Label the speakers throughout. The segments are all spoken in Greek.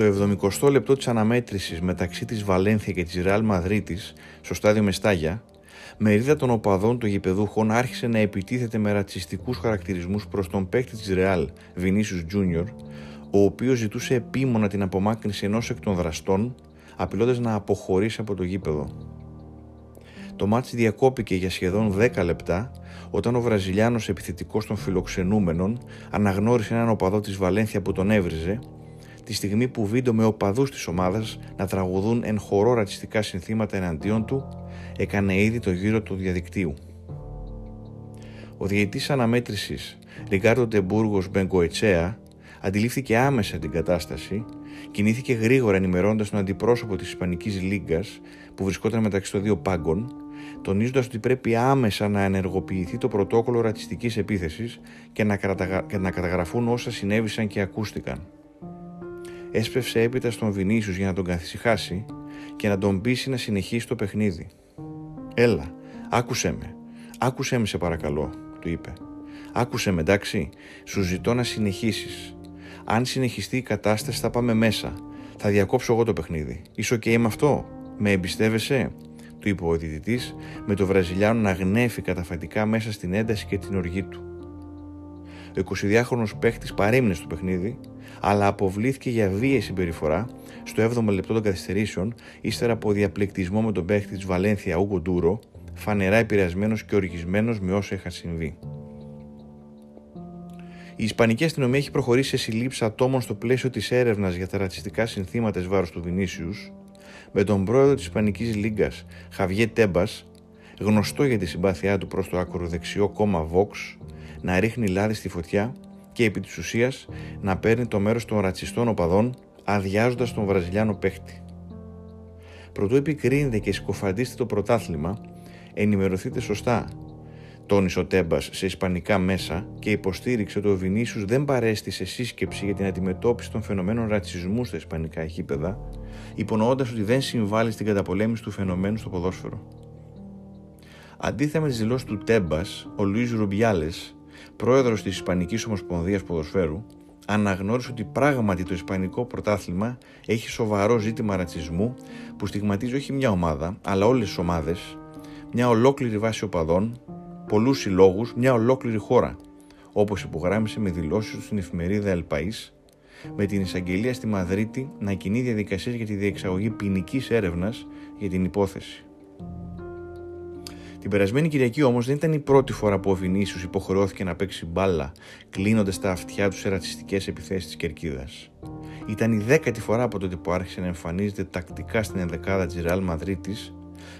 Speaker 1: Στο 70 λεπτό της αναμέτρησης μεταξύ της Βαλένθια και της Ρεάλ Μαδρίτης, στο στάδιο Μεστάγια, μερίδα των οπαδών των γηπεδούχων άρχισε να επιτίθεται με ρατσιστικούς χαρακτηρισμούς προς τον παίκτη της Ρεάλ, Βινίσιους Τζούνιορ, ο οποίος ζητούσε επίμονα την απομάκρυνση ενός εκ των δραστών, απειλώντας να αποχωρήσει από το γήπεδο. Το μάτς διακόπηκε για σχεδόν 10 λεπτά όταν ο Βραζιλιάνος επιθετικός των φιλοξενούμενων αναγνώρισε έναν οπαδό της Βαλένθια που τον έβριζε τη στιγμή που βίντεο με οπαδούς της ομάδας να τραγουδούν εν χορό ρατσιστικά συνθήματα εναντίον του έκανε ήδη το γύρο του διαδικτύου. Ο διαιτητής αναμέτρησης Ρικάρδο Τεμπούργος Μπεγκοετσέα αντιλήφθηκε άμεσα την κατάσταση, κινήθηκε γρήγορα ενημερώνοντας τον αντιπρόσωπο της Ισπανικής Λίγκας που βρισκόταν μεταξύ των δύο πάγκων, τονίζοντας ότι πρέπει άμεσα να ενεργοποιηθεί το πρωτόκολλο ρατσιστικής επίθεσης και να, και να καταγραφούν όσα συνέβησαν και ακούστηκαν. Έσπευσε έπειτα στον Βινίσιους για να τον καθησυχάσει και να τον πείσει να συνεχίσει το παιχνίδι. «Έλα, άκουσέ με, άκουσέ με σε παρακαλώ», του είπε. «Άκουσέ με, εντάξει, σου ζητώ να συνεχίσεις. Αν συνεχιστεί η κατάσταση θα πάμε μέσα. Θα διακόψω εγώ το παιχνίδι. Είσαι ok με αυτό; Με εμπιστεύεσαι; Του είπε ο διδυτή, με το Βραζιλιάνο να γνέφει καταφατικά μέσα στην ένταση και την οργή του. Ο 22χρονο παίχτης παρέμεινε στο παιχνίδι, αλλά αποβλήθηκε για βίαιη συμπεριφορά στο 7ο λεπτό των καθυστερήσεων, ύστερα από διαπληκτισμό με τον παίχτη της Βαλένθια Ούγκο Ντούρο, φανερά επηρεασμένος και οργισμένος με όσα είχαν συμβεί. Η Ισπανική αστυνομία έχει προχωρήσει σε συλλήψεις ατόμων στο πλαίσιο της έρευνας για τα ρατσιστικά συνθήματα εις βάρος του Βινίσιους, με τον πρόεδρο της Ισπανικής Λίγκας, Χαβιέ Τέμπας, γνωστό για τη συμπάθειά του προς το ακροδεξιό κόμμα Vox, να ρίχνει λάδι στη φωτιά και επί της ουσίας να παίρνει το μέρος των ρατσιστών οπαδών, αδειάζοντας τον Βραζιλιάνο παίχτη. Προτού επικρίνετε και συκοφαντήσετε το πρωτάθλημα, ενημερωθείτε σωστά τόνισε ο Τέμπας σε ισπανικά μέσα και υποστήριξε ότι ο Βινίσιους δεν παρέστη σε σύσκεψη για την αντιμετώπιση των φαινομένων ρατσισμού στα ισπανικά γήπεδα, υπονοώντας ότι δεν συμβάλλει στην καταπολέμηση του φαινομένου στο ποδόσφαιρο. Αντίθετα με τις δηλώσεις του Τέμπας, ο Λουίς Ρουμπιάλες, πρόεδρος της Ισπανικής Ομοσπονδίας Ποδοσφαίρου, αναγνώρισε ότι πράγματι το Ισπανικό πρωτάθλημα έχει σοβαρό ζήτημα ρατσισμού που στιγματίζει όχι μια ομάδα, αλλά όλες τις ομάδες, μια ολόκληρη βάση οπαδών, πολλούς συλλόγους, μια ολόκληρη χώρα, όπως υπογράμμισε με δηλώσεις του στην εφημερίδα El País, με την εισαγγελία στη Μαδρίτη να κινεί διαδικασίες για τη διεξαγωγή ποινικής έρευνας για την υπόθεση. Την περασμένη Κυριακή όμως δεν ήταν η πρώτη φορά που ο Βινίσιος υποχρεώθηκε να παίξει μπάλα, κλείνοντας τα αυτιά του σε ρατσιστικές επιθέσεις της κερκίδας. Ήταν η δέκατη φορά από τότε που άρχισε να εμφανίζεται τακτικά στην ενδεκάδα της Ρεάλ Μαδρίτη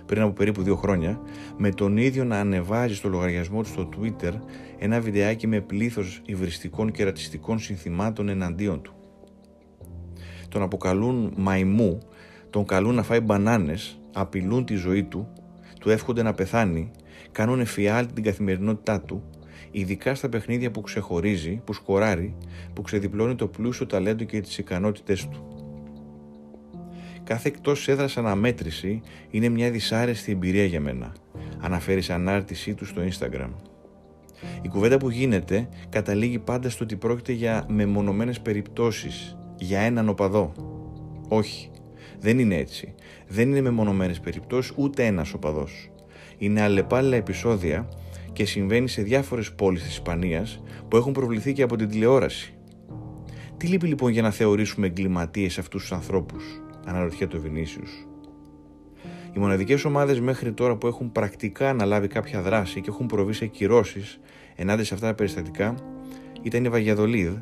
Speaker 1: πριν από περίπου δύο χρόνια, με τον ίδιο να ανεβάζει στο λογαριασμό του στο Twitter ένα βιντεάκι με πλήθος υβριστικών και ρατσιστικών συνθημάτων εναντίον του. Τον αποκαλούν μαϊμού, τον καλούν να φάει μπανάνες, απειλούν τη ζωή του, του εύχονται να πεθάνει, κάνουν εφιάλτη την καθημερινότητά του, ειδικά στα παιχνίδια που ξεχωρίζει, που σκοράρει, που ξεδιπλώνει το πλούσιο ταλέντο και τις ικανότητές του. Κάθε εκτός έδρας αναμέτρηση είναι μια δυσάρεστη εμπειρία για μένα, αναφέρει σε ανάρτησή του στο Instagram. Η κουβέντα που γίνεται καταλήγει πάντα στο ότι πρόκειται για μεμονωμένες περιπτώσεις, για έναν οπαδό. Όχι, δεν είναι έτσι. Δεν είναι μεμονωμένες περιπτώσεις ούτε ένας οπαδός. Είναι αλλεπάλληλα επεισόδια και συμβαίνει σε διάφορες πόλεις της Ισπανίας που έχουν προβληθεί και από την τηλεόραση. Τι λείπει λοιπόν για να θεωρήσουμε εγκληματίες αυτούς τους ανθρώπους; Αναρωτιέται ο Βινίσιου. Οι μοναδικές ομάδες μέχρι τώρα που έχουν πρακτικά αναλάβει κάποια δράση και έχουν προβεί σε κυρώσεις ενάντια σε αυτά τα περιστατικά ήταν η Βαγιαδολίδ,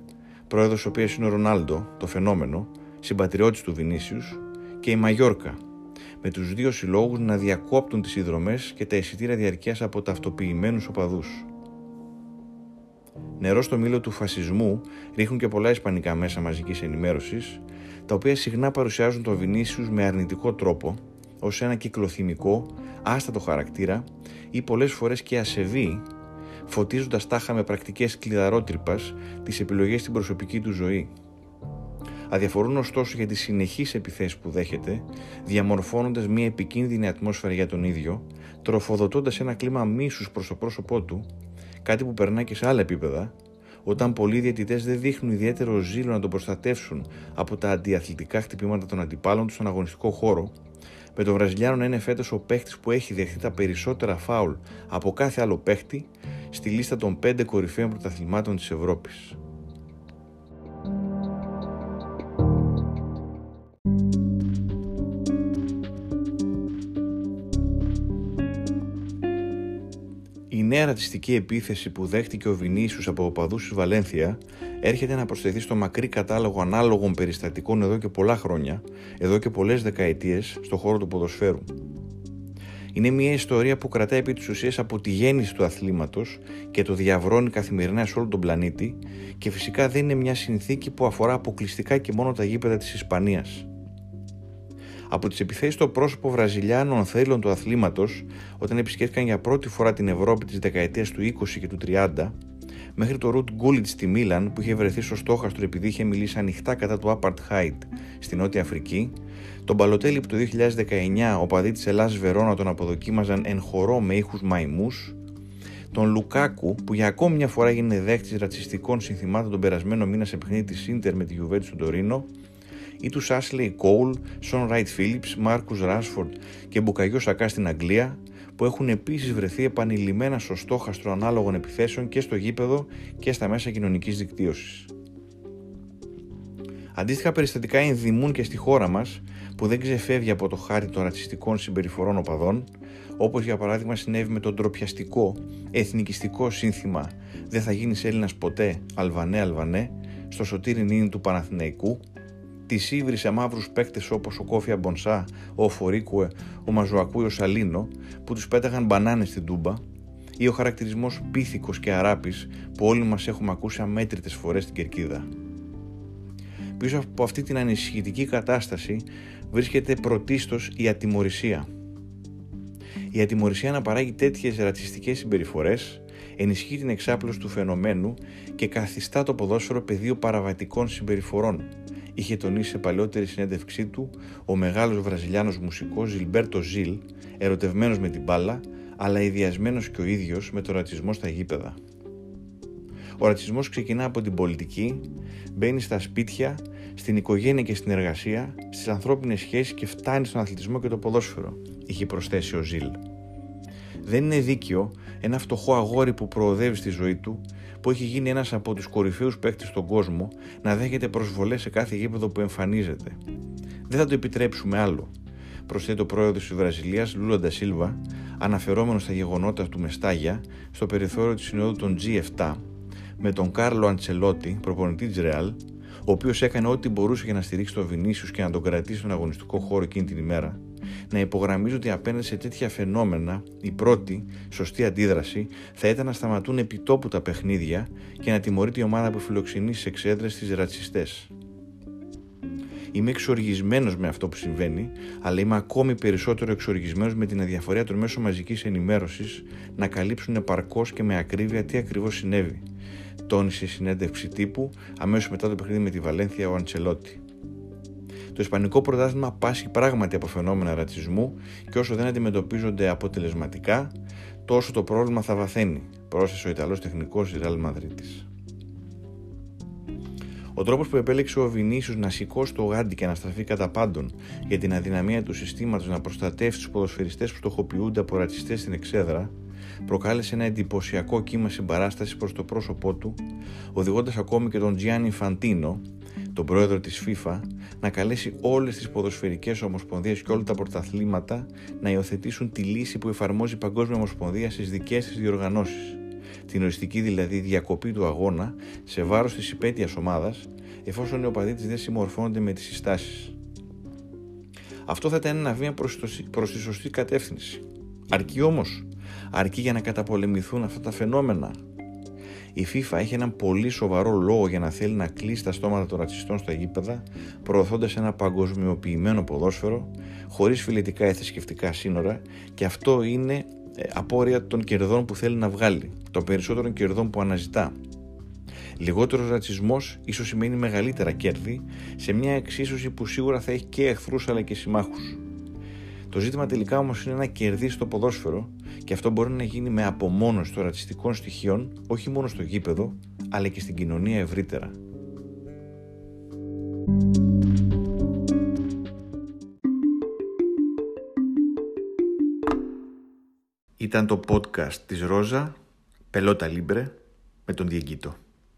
Speaker 1: πρόεδρος της οποίας είναι ο Ρονάλντο, το φαινόμενο, συμπατριώτης του Βινίσιους, και η Μαγιόρκα, με τους δύο συλλόγους να διακόπτουν τις συνδρομές και τα εισιτήρια διαρκείας από ταυτοποιημένους οπαδούς. Νερό στο μήλο του φασισμού ρίχνουν και πολλά ισπανικά μέσα μαζικής ενημέρωσης, τα οποία συχνά παρουσιάζουν τον Βινίσιους με αρνητικό τρόπο, ως ένα κυκλοθυμικό, άστατο χαρακτήρα ή πολλές φορές και ασεβή, φωτίζοντας τάχα με πρακτικές κλειδαρότρυπας τις επιλογές στην προσωπική του ζωή. Αδιαφορούν ωστόσο για τις συνεχείς επιθέσεις που δέχεται, διαμορφώνοντας μια επικίνδυνη ατμόσφαιρα για τον ίδιο, τροφοδοτώντας ένα κλίμα μίσους προς το πρόσωπό του, κάτι που περνά και σε άλλα επίπεδα, όταν πολλοί διαιτητές δεν δείχνουν ιδιαίτερο ζήλο να τον προστατεύσουν από τα αντιαθλητικά χτυπήματα των αντιπάλων του στον αγωνιστικό χώρο, με τον Βραζιλιάνο να είναι φέτος ο παίχτη που έχει δεχτεί τα περισσότερα φάουλ από κάθε άλλο παίχτη στη λίστα των 5 κορυφαίων πρωταθλημάτων της Ευρώπης. Η νέα ρατσιστική επίθεση που δέχτηκε ο Βινίσιους από οπαδούς της Βαλένθια έρχεται να προσθεθεί στο μακρύ κατάλογο ανάλογων περιστατικών εδώ και πολλά χρόνια, εδώ και πολλές δεκαετίες, στο χώρο του ποδοσφαίρου. Είναι μια ιστορία που κρατάει επί της ουσίας από τη γέννηση του αθλήματος και το διαβρώνει καθημερινά σε όλο τον πλανήτη και φυσικά δεν είναι μια συνθήκη που αφορά αποκλειστικά και μόνο τα γήπεδα της Ισπανίας από τις επιθέσεις στο πρόσωπο Βραζιλιάνων θέλων του αθλήματος όταν επισκέφθηκαν για πρώτη φορά την Ευρώπη της δεκαετίας του 20 και του 30, μέχρι το Ρουτ Γκούλιτς στη Μίλαν που είχε βρεθεί στο στόχαστρο επειδή είχε μιλήσει ανοιχτά κατά του Apartheid στη Νότια Αφρική, τον Παλωτέλη που το 2019 ο παδί της Ελλάδα Βερόνα τον αποδοκίμαζαν εν χορό με ήχους μαϊμούς, τον Λουκάκου που για ακόμη μια φορά έγινε δέχτη ρατσιστικών συνθημάτων τον περασμένο μήνα σε παιχνίδι της Ίντερ με τη Γιουβέτη του Τωρίνο, ή τους Ashley Cole, Sean Wright Phillips, Marcus Rashford και Μπουκαγιό Σακά στην Αγγλία, που έχουν επίσης βρεθεί επανειλημμένα στο στόχαστρο ανάλογων επιθέσεων και στο γήπεδο και στα μέσα κοινωνικής δικτύωσης. Αντίστοιχα περιστατικά ενδημούν και στη χώρα μας, που δεν ξεφεύγει από το χάρτη των ρατσιστικών συμπεριφορών οπαδών, όπως για παράδειγμα συνέβη με τον τροπιαστικό, εθνικιστικό σύνθημα «Δεν θα γίνεις Έλληνας ποτέ, Αλβανέ, Αλβανέ», στο σωτήρι νίνι του Παναθηναϊκού, τη ήβρισε μαύρους παίκτες όπως ο Κόφια Μπονσά, ο Φορίκουε, ο Μαζουακού ή ο Σαλίνο που τους πέταγαν μπανάνες στην τούμπα, ή ο χαρακτηρισμός πίθηκος και αράπης που όλοι μας έχουμε ακούσει αμέτρητες φορές στην κερκίδα. Πίσω από αυτή την ανησυχητική κατάσταση βρίσκεται πρωτίστως η ατιμορρησία. Η ατιμορρησία να παράγει τέτοιες ρατσιστικές συμπεριφορές ενισχύει την εξάπλωση του φαινομένου και καθιστά το ποδόσφαιρο πεδίο παραβατικών συμπεριφορών, είχε τονίσει σε παλαιότερη συνέντευξή του ο μεγάλος βραζιλιάνος μουσικός Ζιλμπέρτο Ζιλ, ερωτευμένος με την μπάλα, αλλά ιδιασμένος και ο ίδιος με το ρατσισμό στα γήπεδα. Ο ρατσισμός ξεκινά από την πολιτική, μπαίνει στα σπίτια, στην οικογένεια και στην εργασία, στις ανθρώπινες σχέσεις και φτάνει στον αθλητισμό και το ποδόσφαιρο, είχε προσθέσει ο Ζιλ. Δεν είναι δίκαιο ένα φτωχό αγόρι που προοδεύει στη ζωή του που έχει γίνει ένας από τους κορυφαίους παίκτες στον κόσμο να δέχεται προσβολές σε κάθε γήπεδο που εμφανίζεται. Δεν θα το επιτρέψουμε άλλο, προσθέτει ο πρόεδρος της Βραζιλίας Λούλα Ντασίλβα, αναφερόμενος στα γεγονότα του Μεστάγια στο περιθώριο της συνόδου των G7 με τον Κάρλο Αντσελότη, προπονητή της Ρεάλ, ο οποίος έκανε ό,τι μπορούσε για να στηρίξει τον Βινίσιους και να τον κρατήσει στον αγωνιστικό χώρο εκείνη την ημέρα, να υπογραμμίζω ότι απέναντι σε τέτοια φαινόμενα η πρώτη σωστή αντίδραση θα ήταν να σταματούν επιτόπου τα παιχνίδια και να τιμωρείται η ομάδα που φιλοξενεί στις εξέδρες τι ρατσιστές. Είμαι εξοργισμένος με αυτό που συμβαίνει, αλλά είμαι ακόμη περισσότερο εξοργισμένος με την αδιαφορία των μέσων μαζικής ενημέρωσης να καλύψουν επαρκώς και με ακρίβεια τι ακριβώς συνέβη. Τόνισε η συνέντευξη τύπου αμέσως μετά το παιχνίδι με τη Βαλένθια ο Αντσελότη. Το Ισπανικό πρωτάθλημα πάσχει πράγματι από φαινόμενα ρατσισμού και όσο δεν αντιμετωπίζονται αποτελεσματικά, τόσο το πρόβλημα θα βαθαίνει, πρόσθεσε ο Ιταλός τεχνικός της Ρεάλ Μαδρίτη. Ο τρόπος που επέλεξε ο Βινίσιος να σηκώσει το γάντι και να στραφεί κατά πάντων για την αδυναμία του συστήματος να προστατεύσει τους ποδοσφαιριστές που στοχοποιούνται από ρατσιστές στην εξέδρα, προκάλεσε ένα εντυπωσιακό κύμα συμπαράστασης προς το πρόσωπό του, οδηγώντας ακόμη και τον Τζιάννη Φαντίνο, τον πρόεδρο της FIFA να καλέσει όλες τις ποδοσφαιρικές ομοσπονδίες και όλα τα πρωταθλήματα να υιοθετήσουν τη λύση που εφαρμόζει η Παγκόσμια Ομοσπονδία στις δικές της διοργανώσεις. Την οριστική δηλαδή διακοπή του αγώνα σε βάρος της υπέτειας ομάδας εφόσον οι οπαδοί της δεν συμμορφώνονται με τις συστάσεις. Αυτό θα ήταν ένα βήμα προς τη σωστή κατεύθυνση. Αρκεί όμως, αρκεί για να καταπολεμηθούν αυτά τα φαινόμενα η FIFA έχει έναν πολύ σοβαρό λόγο για να θέλει να κλείσει τα στόματα των ρατσιστών στα γήπεδα, προωθώντας ένα παγκοσμιοποιημένο ποδόσφαιρο, χωρίς φιλετικά ή θρησκευτικά σύνορα, και αυτό είναι ε, απόρρια των κερδών που θέλει να βγάλει, των περισσότερων κερδών που αναζητά. Λιγότερος ρατσισμός ίσως σημαίνει μεγαλύτερα κέρδη σε μια εξίσωση που σίγουρα θα έχει και εχθρούς αλλά και συμμάχους. Το ζήτημα τελικά όμως είναι να κερδίσει το ποδόσφαιρο και αυτό μπορεί να γίνει με απομόνωση των ρατσιστικών στοιχείων όχι μόνο στο γήπεδο αλλά και στην κοινωνία ευρύτερα. Ήταν το podcast της Ρόζα, Πελότα Λίμπρε, με τον Διεγκύτο.